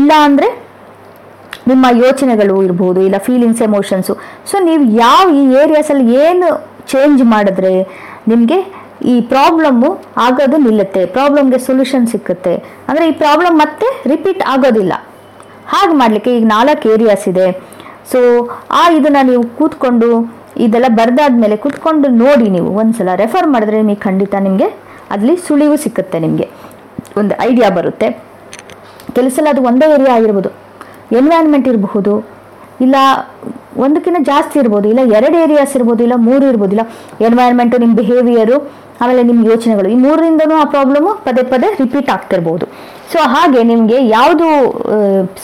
ಇಲ್ಲ ಅಂದರೆ ನಿಮ್ಮ ಯೋಚನೆಗಳು ಇರಬಹುದು ಇಲ್ಲ ಫೀಲಿಂಗ್ಸ್ ಎಮೋಷನ್ಸು ಸೊ ನೀವು ಯಾವ ಈ ಏರಿಯಾಸಲ್ಲಿ ಏನು ಚೇಂಜ್ ಮಾಡಿದ್ರೆ ನಿಮಗೆ ಈ ಪ್ರಾಬ್ಲಮ್ಮು ಆಗೋದು ನಿಲ್ಲುತ್ತೆ ಪ್ರಾಬ್ಲಮ್ಗೆ ಸೊಲ್ಯೂಷನ್ ಸಿಕ್ಕುತ್ತೆ. ಅಂದರೆ ಈ ಪ್ರಾಬ್ಲಮ್ ಮತ್ತೆ ರಿಪೀಟ್ ಆಗೋದಿಲ್ಲ. ಹಾಗೆ ಮಾಡಲಿಕ್ಕೆ ಈಗ ನಾಲ್ಕು ಏರಿಯಾಸ್ ಇದೆ. ಸೊ ಆ ಇದನ್ನು ನೀವು ಕೂತ್ಕೊಂಡು ಇದೆಲ್ಲ ಬರೆದಾದ್ಮೇಲೆ ಕೂತ್ಕೊಂಡು ನೋಡಿ ನೀವು. ಒಂದ್ಸಲ ರೆಫರ್ ಮಾಡಿದ್ರೆ ನಿಮಗೆ ಖಂಡಿತ ನಿಮಗೆ ಅಲ್ಲಿ ಸುಳಿವು ಸಿಕ್ಕುತ್ತೆ ನಿಮಗೆ. ಒಂದು ಐಡಿಯಾ ಬರುತ್ತೆ. ಕೆಲವು ಸಲ ಅದು ಒಂದೇ ಏರಿಯಾ ಆಗಿರ್ಬೋದು. ಎನ್ವೈರ್ನ್ಮೆಂಟ್ ಇರಬಹುದು. ಇಲ್ಲ, ಒಂದಕ್ಕಿಂತ ಜಾಸ್ತಿ ಇರ್ಬೋದು, ಇಲ್ಲ ಎರಡು ಏರಿಯಾಸ್ ಇರ್ಬೋದು, ಇಲ್ಲ ಮೂರು ಇರ್ಬೋದು, ಇಲ್ಲ ಎನ್ವೈರ್ಮೆಂಟು ನಿಮ್ಮ ಬಿಹೇವಿಯರು ಆಮೇಲೆ ನಿಮ್ಮ ಯೋಚನೆಗಳು. ಈ ಮೂರರಿಂದನೂ ಆ ಪ್ರಾಬ್ಲಮ್ಮು ಪದೇ ಪದೇ ರಿಪೀಟ್ ಆಗ್ತಿರ್ಬೋದು. ಸೊ ಹಾಗೆ ನಿಮಗೆ ಯಾವುದು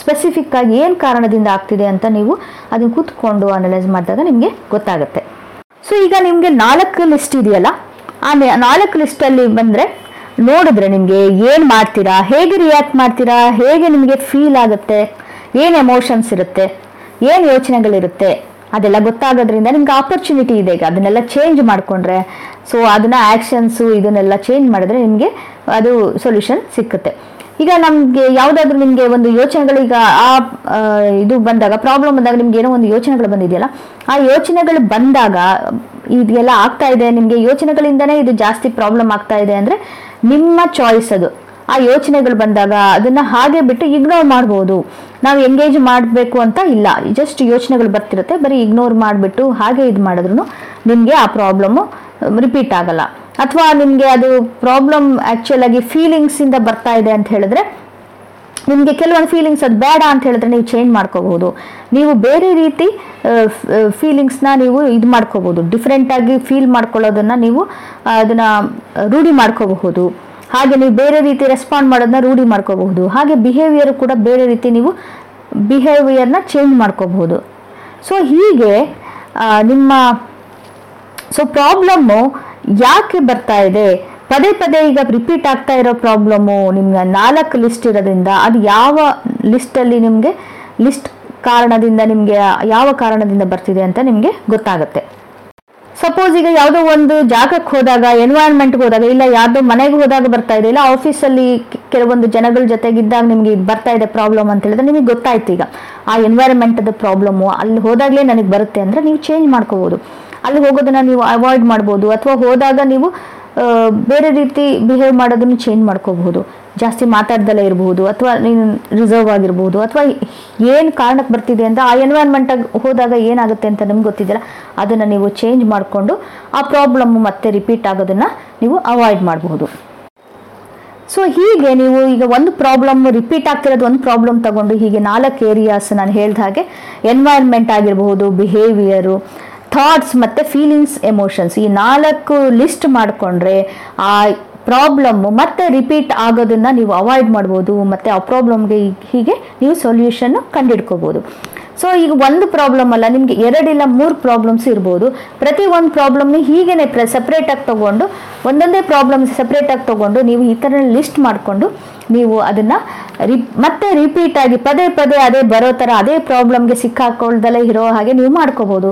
ಸ್ಪೆಸಿಫಿಕ್ ಆಗಿ ಏನು ಕಾರಣದಿಂದ ಆಗ್ತಿದೆ ಅಂತ ನೀವು ಅದನ್ನು ಕೂತ್ಕೊಂಡು ಅನಲೈಸ್ ಮಾಡಿದಾಗ ನಿಮಗೆ ಗೊತ್ತಾಗುತ್ತೆ. ಸೊ ಈಗ ನಿಮಗೆ ನಾಲ್ಕು ಲಿಸ್ಟ್ ಇದೆಯಲ್ಲ, ಆ ನಾಲ್ಕು ಲಿಸ್ಟಲ್ಲಿ ಬಂದರೆ ನೋಡಿದ್ರೆ ನಿಮಗೆ ಏನು ಮಾಡ್ತೀರಾ, ಹೇಗೆ ರಿಯಾಕ್ಟ್ ಮಾಡ್ತೀರಾ, ಹೇಗೆ ನಿಮಗೆ ಫೀಲ್ ಆಗುತ್ತೆ, ಏನು ಎಮೋಷನ್ಸ್ ಇರುತ್ತೆ ಏನು ಯೋಚನೆಗಳಿರುತ್ತೆ? ಅದೆಲ್ಲ ಗೊತ್ತಾಗೋದ್ರಿಂದ ನಿಮ್ಗೆ ಆಪರ್ಚುನಿಟಿ ಇದೆ ಈಗ. ಅದನ್ನೆಲ್ಲ ಚೇಂಜ್ ಮಾಡಿಕೊಂಡ್ರೆ ಸೊ ಅದನ್ನ ಆ್ಯಕ್ಷನ್ಸು ಇದನ್ನೆಲ್ಲ ಚೇಂಜ್ ಮಾಡಿದ್ರೆ ನಿಮಗೆ ಅದು ಸೊಲ್ಯೂಷನ್ ಸಿಕ್ಕುತ್ತೆ. ಈಗ ನಮಗೆ ಯಾವುದಾದ್ರೂ ನಿಮಗೆ ಒಂದು ಯೋಚನೆಗಳು ಈಗ ಆ ಇದು ಬಂದಾಗ ಪ್ರಾಬ್ಲಮ್ ಬಂದಾಗ ನಿಮ್ಗೆ ಏನೋ ಒಂದು ಯೋಚನೆಗಳು ಬಂದಿದೆಯಲ್ಲ, ಆ ಯೋಚನೆಗಳು ಬಂದಾಗ ಇದೆಲ್ಲ ಆಗ್ತಾ ಇದೆ, ನಿಮಗೆ ಯೋಚನೆಗಳಿಂದನೇ ಇದು ಜಾಸ್ತಿ ಪ್ರಾಬ್ಲಮ್ ಆಗ್ತಾ ಇದೆ ಅಂದರೆ ನಿಮ್ಮ ಚಾಯ್ಸ್ ಅದು. ಆ ಯೋಚನೆಗಳು ಬಂದಾಗ ಅದನ್ನ ಹಾಗೆ ಬಿಟ್ಟು ಇಗ್ನೋರ್ ಮಾಡ್ಬೋದು. ನಾವು ಎಂಗೇಜ್ ಮಾಡಬೇಕು ಅಂತ ಇಲ್ಲ. ಜಸ್ಟ್ ಯೋಚನೆಗಳು ಬರ್ತಿರುತ್ತೆ. ಬರೀ ಇಗ್ನೋರ್ ಮಾಡಿಬಿಟ್ಟು ಹಾಗೆ ಇದು ಮಾಡಿದ್ರು ನಿಮಗೆ ಆ ಪ್ರಾಬ್ಲಮ್ಮು ರಿಪೀಟ್ ಆಗಲ್ಲ. ಅಥವಾ ನಿಮಗೆ ಅದು ಪ್ರಾಬ್ಲಮ್ ಆ್ಯಕ್ಚುಯಲ್ ಆಗಿ ಫೀಲಿಂಗ್ಸಿಂದ ಬರ್ತಾ ಇದೆ ಅಂತ ಹೇಳಿದ್ರೆ, ನಿಮಗೆ ಕೆಲವೊಂದು ಫೀಲಿಂಗ್ಸ್ ಅದು ಬೇಡ ಅಂತ ಹೇಳಿದ್ರೆ ನೀವು ಚೇಂಜ್ ಮಾಡ್ಕೋಬಹುದು. ನೀವು ಬೇರೆ ರೀತಿ ಫೀಲಿಂಗ್ಸ್ನ ನೀವು ಇದು ಮಾಡ್ಕೋಬಹುದು. ಡಿಫ್ರೆಂಟಾಗಿ ಫೀಲ್ ಮಾಡ್ಕೊಳ್ಳೋದನ್ನು ನೀವು, ಅದನ್ನು ರೂಢಿ ಮಾಡ್ಕೋಬಹುದು. ಹಾಗೆ ನೀವು ಬೇರೆ ರೀತಿ ರೆಸ್ಪಾಂಡ್ ಮಾಡೋದನ್ನ ರೂಢಿ ಮಾಡ್ಕೋಬಹುದು. ಹಾಗೆ ಬಿಹೇವಿಯರ್ ಕೂಡ ಬೇರೆ ರೀತಿ ನೀವು ಬಿಹೇವಿಯರ್ನ ಚೇಂಜ್ ಮಾಡ್ಕೋಬಹುದು. ಸೊ ಹೀಗೆ ನಿಮ್ಮ ಸೊ ಪ್ರಾಬ್ಲಮ್ಮು ಯಾಕೆ ಬರ್ತಾ ಇದೆ? ಪದೇ ಪದೇ ಈಗ ರಿಪೀಟ್ ಆಗ್ತಾ ಇರೋ ಪ್ರಾಬ್ಲಮ್ಮು ನಿಮ್ಗೆ ನಾಲ್ಕು ಲಿಸ್ಟ್ ಇರೋದ್ರಿಂದ ಅದು ಯಾವ ಲಿಸ್ಟಲ್ಲಿ ನಿಮಗೆ ಲಿಸ್ಟ್ ಕಾರಣದಿಂದ ನಿಮಗೆ ಯಾವ ಕಾರಣದಿಂದ ಬರ್ತಿದೆ ಅಂತ ನಿಮಗೆ ಗೊತ್ತಾಗುತ್ತೆ. ಸಪೋಸ್ ಈಗ ಯಾವುದೋ ಒಂದು ಜಾಗಕ್ಕೆ ಹೋದಾಗ ಎನ್ವೈರನ್ಮೆಂಟ್ಗೆ ಹೋದಾಗ, ಇಲ್ಲ ಯಾವುದೋ ಮನೆಗೆ ಹೋದಾಗ ಬರ್ತಾ ಇದೆ, ಇಲ್ಲ ಆಫೀಸಲ್ಲಿ ಕೆಲವೊಂದು ಜನಗಳ ಜೊತೆಗಿದ್ದಾಗ ನಿಮಗೆ ಬರ್ತಾ ಇದೆ ಪ್ರಾಬ್ಲಮ್ ಅಂತ ಹೇಳಿದ್ರೆ ನಿಮಗೆ ಗೊತ್ತಾಯ್ತು ಈಗ. ಆ ಎನ್ವೈರನ್ಮೆಂಟದ ಪ್ರಾಬ್ಲಮ್ಮು ಅಲ್ಲಿ ಹೋದಾಗಲೇ ನನಗೆ ಬರುತ್ತೆ ಅಂದರೆ ನೀವು ಚೇಂಜ್ ಮಾಡ್ಕೋಬೋದು. ಅಲ್ಲಿ ಹೋಗೋದನ್ನ ನೀವು ಅವಾಯ್ಡ್ ಮಾಡ್ಬೋದು, ಅಥವಾ ಹೋದಾಗ ನೀವು ಬೇರೆ ರೀತಿ ಬಿಹೇವ್ ಮಾಡೋದನ್ನು ಚೇಂಜ್ ಮಾಡ್ಕೋಬಹುದು. ಜಾಸ್ತಿ ಮಾತಾಡ್ದಲೇ ಇರಬಹುದು, ಅಥವಾ ನೀನು ರಿಸರ್ವ್ ಆಗಿರ್ಬೋದು ಅಥವಾ ಏನು ಕಾರಣಕ್ಕೆ ಬರ್ತಿದೆ ಅಂತ ಆ ಎನ್ವೈರ್ಮೆಂಟಾಗಿ ಹೋದಾಗ ಏನಾಗುತ್ತೆ ಅಂತ ನಿಮ್ಗೆ ಗೊತ್ತಿದೆಯಲ್ಲ ಅದನ್ನು ನೀವು ಚೇಂಜ್ ಮಾಡಿಕೊಂಡು ಆ ಪ್ರಾಬ್ಲಮ್ ಮತ್ತೆ ರಿಪೀಟ್ ಆಗೋದನ್ನು ನೀವು ಅವಾಯ್ಡ್ ಮಾಡಬಹುದು. ಸೊ ಹೀಗೆ ನೀವು ಈಗ ಒಂದು ಪ್ರಾಬ್ಲಮ್ ರಿಪೀಟ್ ಆಗ್ತಿರೋದು ಒಂದು ಪ್ರಾಬ್ಲಮ್ ತಗೊಂಡು ಹೀಗೆ ನಾಲ್ಕು ಏರಿಯಾಸ್ ನಾನು ಹೇಳ್ದ ಹಾಗೆ ಎನ್ವೈರ್ಮೆಂಟ್ ಆಗಿರಬಹುದು ಬಿಹೇವಿಯರು ಥಾಟ್ಸ್ ಮತ್ತು ಫೀಲಿಂಗ್ಸ್ ಎಮೋಷನ್ಸ್ ಈ ನಾಲ್ಕು ಲಿಸ್ಟ್ ಮಾಡಿಕೊಂಡ್ರೆ ಆ ಪ್ರಾಬ್ಲಮ್ ಮತ್ತೆ ರಿಪೀಟ್ ಆಗೋದನ್ನ ನೀವು ಅವಾಯ್ಡ್ ಮಾಡ್ಬೋದು, ಮತ್ತೆ ಆ ಪ್ರಾಬ್ಲಮ್ಗೆ ಹೀಗೆ ನೀವು ಸೊಲ್ಯೂಷನ್ ಕಂಡುಹಿಡ್ಕೋಬೋದು. ಸೊ ಈಗ ಒಂದು ಪ್ರಾಬ್ಲಮ್ ಅಲ್ಲ, ನಿಮಗೆ ಎರಡಿಲ್ಲ ಮೂರು ಪ್ರಾಬ್ಲಮ್ಸ್ ಇರ್ಬೋದು. ಪ್ರತಿ ಒಂದು ಪ್ರಾಬ್ಲಮ್ನ ಹೀಗೇನೆ ಪ್ರ ಸಪ್ರೇಟಾಗಿ ತಗೊಂಡು, ಒಂದೊಂದೇ ಪ್ರಾಬ್ಲಮ್ ಸಪ್ರೇಟಾಗಿ ತಗೊಂಡು ನೀವು ಈ ಥರ ಲಿಸ್ಟ್ ಮಾಡಿಕೊಂಡು ನೀವು ಅದನ್ನು ರಿ ಮತ್ತೆ ರಿಪೀಟ್ ಆಗಿ ಪದೇ ಪದೇ ಅದೇ ಬರೋ ಥರ, ಅದೇ ಪ್ರಾಬ್ಲಮ್ಗೆ ಸಿಕ್ಕಾಕೊಳ್ದಲ್ಲೇ ಇರೋ ಹಾಗೆ ನೀವು ಮಾಡ್ಕೋಬೋದು.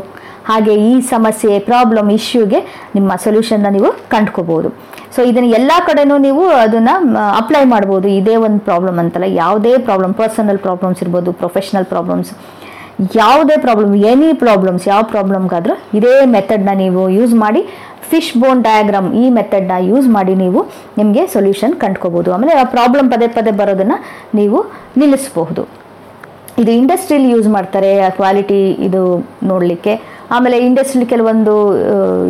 ಹಾಗೆ ಈ ಸಮಸ್ಯೆ ಪ್ರಾಬ್ಲಮ್ ಇಶ್ಯೂಗೆ ನಿಮ್ಮ ಸೊಲ್ಯೂಷನ್ನ ನೀವು ಕಂಡ್ಕೋಬೋದು. ಸೊ ಇದನ್ನು ಎಲ್ಲ ಕಡೆನೂ ನೀವು ಅದನ್ನು ಅಪ್ಲೈ ಮಾಡ್ಬೋದು. ಇದೇ ಒಂದು ಪ್ರಾಬ್ಲಮ್ ಅಂತಲ್ಲ. ಯಾವುದೇ ಪ್ರಾಬ್ಲಮ್ ಪರ್ಸನಲ್ ಪ್ರಾಬ್ಲಮ್ಸ್ ಇರ್ಬೋದು ಪ್ರೊಫೆಷ್ನಲ್ ಪ್ರಾಬ್ಲಮ್ಸ್ ಯಾವುದೇ ಪ್ರಾಬ್ಲಮ್ ಎನಿ ಪ್ರಾಬ್ಲಮ್ಸ್ ಯಾವ ಪ್ರಾಬ್ಲಮ್ಗಾದರೂ ಇದೇ ಮೆಥಡ್ನ ನೀವು ಯೂಸ್ ಮಾಡಿ ಫಿಶ್ ಬೋನ್ ಡಯಾಗ್ರಾಮ್ ಈ ಮೆಥಡ್ನ ಯೂಸ್ ಮಾಡಿ ನೀವು ನಿಮಗೆ ಸೊಲ್ಯೂಷನ್ ಕಂಡ್ಕೋಬೋದು. ಆಮೇಲೆ ಆ ಪ್ರಾಬ್ಲಮ್ ಪದೇ ಪದೇ ಬರೋದನ್ನು ನೀವು ನಿಲ್ಲಿಸಬಹುದು. ಇದು ಇಂಡಸ್ಟ್ರಿಯಲ್ಲಿ ಯೂಸ್ ಮಾಡ್ತಾರೆ, ಆ ಕ್ವಾಲಿಟಿ ಇದು ನೋಡಲಿಕ್ಕೆ. ಆಮೇಲೆ ಇಂಡಸ್ಟ್ರಿಲಿ ಕೆಲವೊಂದು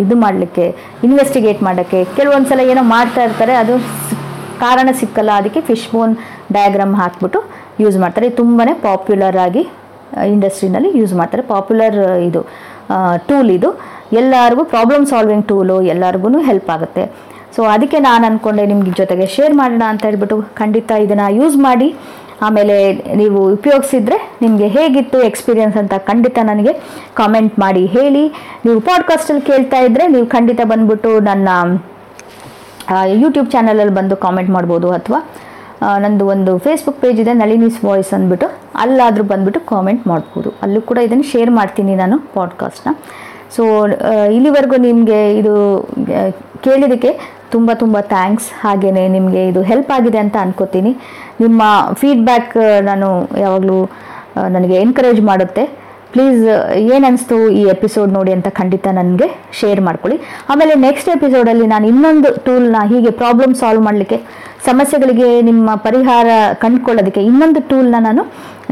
ಇದು ಮಾಡಲಿಕ್ಕೆ ಇನ್ವೆಸ್ಟಿಗೇಟ್ ಮಾಡೋಕ್ಕೆ. ಕೆಲವೊಂದು ಸಲ ಏನೋ ಮಾಡ್ತಾ ಇರ್ತಾರೆ, ಅದು ಕಾರಣ ಸಿಕ್ಕಲ್ಲ, ಅದಕ್ಕೆ ಫಿಶ್ ಬೋನ್ ಡಯಾಗ್ರಾಮ್ ಹಾಕ್ಬಿಟ್ಟು ಯೂಸ್ ಮಾಡ್ತಾರೆ. ತುಂಬಾ ಪಾಪ್ಯುಲರ್ ಆಗಿ ಇಂಡಸ್ಟ್ರಿನಲ್ಲಿ ಯೂಸ್ ಮಾಡ್ತಾರೆ. ಪಾಪ್ಯುಲರ್ ಇದು ಟೂಲ್ ಇದು. ಎಲ್ಲರಿಗೂ ಪ್ರಾಬ್ಲಮ್ ಸಾಲ್ವಿಂಗ್ ಟೂಲು ಎಲ್ಲರಿಗೂ ಹೆಲ್ಪ್ ಆಗುತ್ತೆ. ಸೊ ಅದಕ್ಕೆ ನಾನು ಅಂದ್ಕೊಂಡೆ ನಿಮ್ಗೆ ಜೊತೆಗೆ ಶೇರ್ ಮಾಡೋಣ ಅಂತ ಹೇಳ್ಬಿಟ್ಟು ಖಂಡಿತ ಇದನ್ನು ಯೂಸ್ ಮಾಡಿ. ಆಮೇಲೆ ನೀವು ಉಪಯೋಗಿಸಿದ್ರೆ ನಿಮಗೆ ಹೇಗಿತ್ತು ಎಕ್ಸ್ಪೀರಿಯನ್ಸ್ ಅಂತ ಖಂಡಿತ ನನಗೆ ಕಾಮೆಂಟ್ ಮಾಡಿ. ಹೇಳಿ, ನೀವು ಪಾಡ್ಕಾಸ್ಟಲ್ಲಿ ಕೇಳ್ತಾ ಇದ್ದರೆ ನೀವು ಖಂಡಿತ ಬಂದ್ಬಿಟ್ಟು ನನ್ನ ಯೂಟ್ಯೂಬ್ ಚಾನಲಲ್ಲಿ ಬಂದು ಕಾಮೆಂಟ್ ಮಾಡ್ಬೋದು ಅಥವಾ ನಂದು ಒಂದು ಫೇಸ್ಬುಕ್ ಪೇಜ್ ಇದೆ, ನಳಿನೀಸ್ ವಾಯ್ಸ್ ಅಂದ್ಬಿಟ್ಟು ಅಲ್ಲಾದರೂ ಬಂದ್ಬಿಟ್ಟು ಕಾಮೆಂಟ್ ಮಾಡ್ಬೋದು. ಅಲ್ಲೂ ಕೂಡ ಇದನ್ನು ಶೇರ್ ಮಾಡ್ತೀನಿ ನಾನು ಪಾಡ್ಕಾಸ್ಟ್ನ ಸೊ ಇಲ್ಲಿವರೆಗೂ ನಿಮಗೆ ಇದು ಕೇಳಿದಕ್ಕೆ ತುಂಬ ತುಂಬ ಥ್ಯಾಂಕ್ಸ್ ಹಾಗೆಯೇ ನಿಮಗೆ ಇದು ಹೆಲ್ಪ್ ಆಗಿದೆ ಅಂತ ಅನ್ಕೋತೀನಿ. ನಿಮ್ಮ ಫೀಡ್ಬ್ಯಾಕ್ ನಾನು ಯಾವಾಗಲೂ ನನಗೆ ಎನ್ಕರೇಜ್ ಮಾಡುತ್ತೆ. ಪ್ಲೀಸ್ ಏನನ್ನಿಸ್ತು ಈ ಎಪಿಸೋಡ್ ನೋಡಿ ಅಂತ ಖಂಡಿತ ನನಗೆ ಶೇರ್ ಮಾಡ್ಕೊಳ್ಳಿ. ಆಮೇಲೆ ನೆಕ್ಸ್ಟ್ ಎಪಿಸೋಡಲ್ಲಿ ನಾನು ಇನ್ನೊಂದು ಟೂಲ್ನ ಹೀಗೆ ಪ್ರಾಬ್ಲಮ್ ಸಾಲ್ವ್ ಮಾಡಲಿಕ್ಕೆ, ಸಮಸ್ಯೆಗಳಿಗೆ ನಿಮ್ಮ ಪರಿಹಾರ ಕಂಡುಕೊಳ್ಳೋದಕ್ಕೆ ಇನ್ನೊಂದು ಟೂಲ್ನ ನಾನು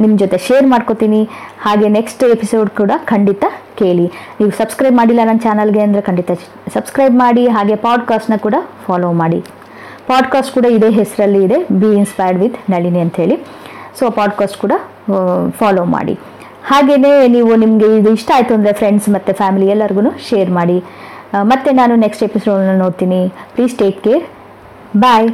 ನಿಮ್ಮ ಜೊತೆ ಶೇರ್ ಮಾಡ್ಕೋತೀನಿ. ಹಾಗೆ ನೆಕ್ಸ್ಟ್ ಎಪಿಸೋಡ್ ಕೂಡ ಖಂಡಿತ ಕೇಳಿ. ನೀವು ಸಬ್ಸ್ಕ್ರೈಬ್ ಮಾಡಿಲ್ಲ ನನ್ನ ಚಾನಲ್ಗೆ ಅಂದರೆ ಖಂಡಿತ ಸಬ್ಸ್ಕ್ರೈಬ್ ಮಾಡಿ, ಹಾಗೆ ಪಾಡ್ಕಾಸ್ಟ್ನ ಕೂಡ ಫಾಲೋ ಮಾಡಿ. ಪಾಡ್ಕಾಸ್ಟ್ ಕೂಡ ಇದೇ ಹೆಸರಲ್ಲಿ ಇದೆ ಬಿ ಇನ್ಸ್ಪೈರ್ಡ್ ವಿತ್ ನಳಿನಿ ಅಂತ ಹೇಳಿ. ಸೊ ಪಾಡ್ಕಾಸ್ಟ್ ಕೂಡ ಫಾಲೋ ಮಾಡಿ. ಹಾಗೆಯೇ ನೀವು ನಿಮಗೆ ಇದು ಇಷ್ಟ ಆಯಿತು ಅಂದರೆ ಫ್ರೆಂಡ್ಸ್ ಮತ್ತು ಫ್ಯಾಮಿಲಿ ಎಲ್ಲರಿಗೂ ಶೇರ್ ಮಾಡಿ. ಮತ್ತೆ ನಾನು ನೆಕ್ಸ್ಟ್ ಎಪಿಸೋಡನ್ನು ನೋಡ್ತೀನಿ. Please take care bye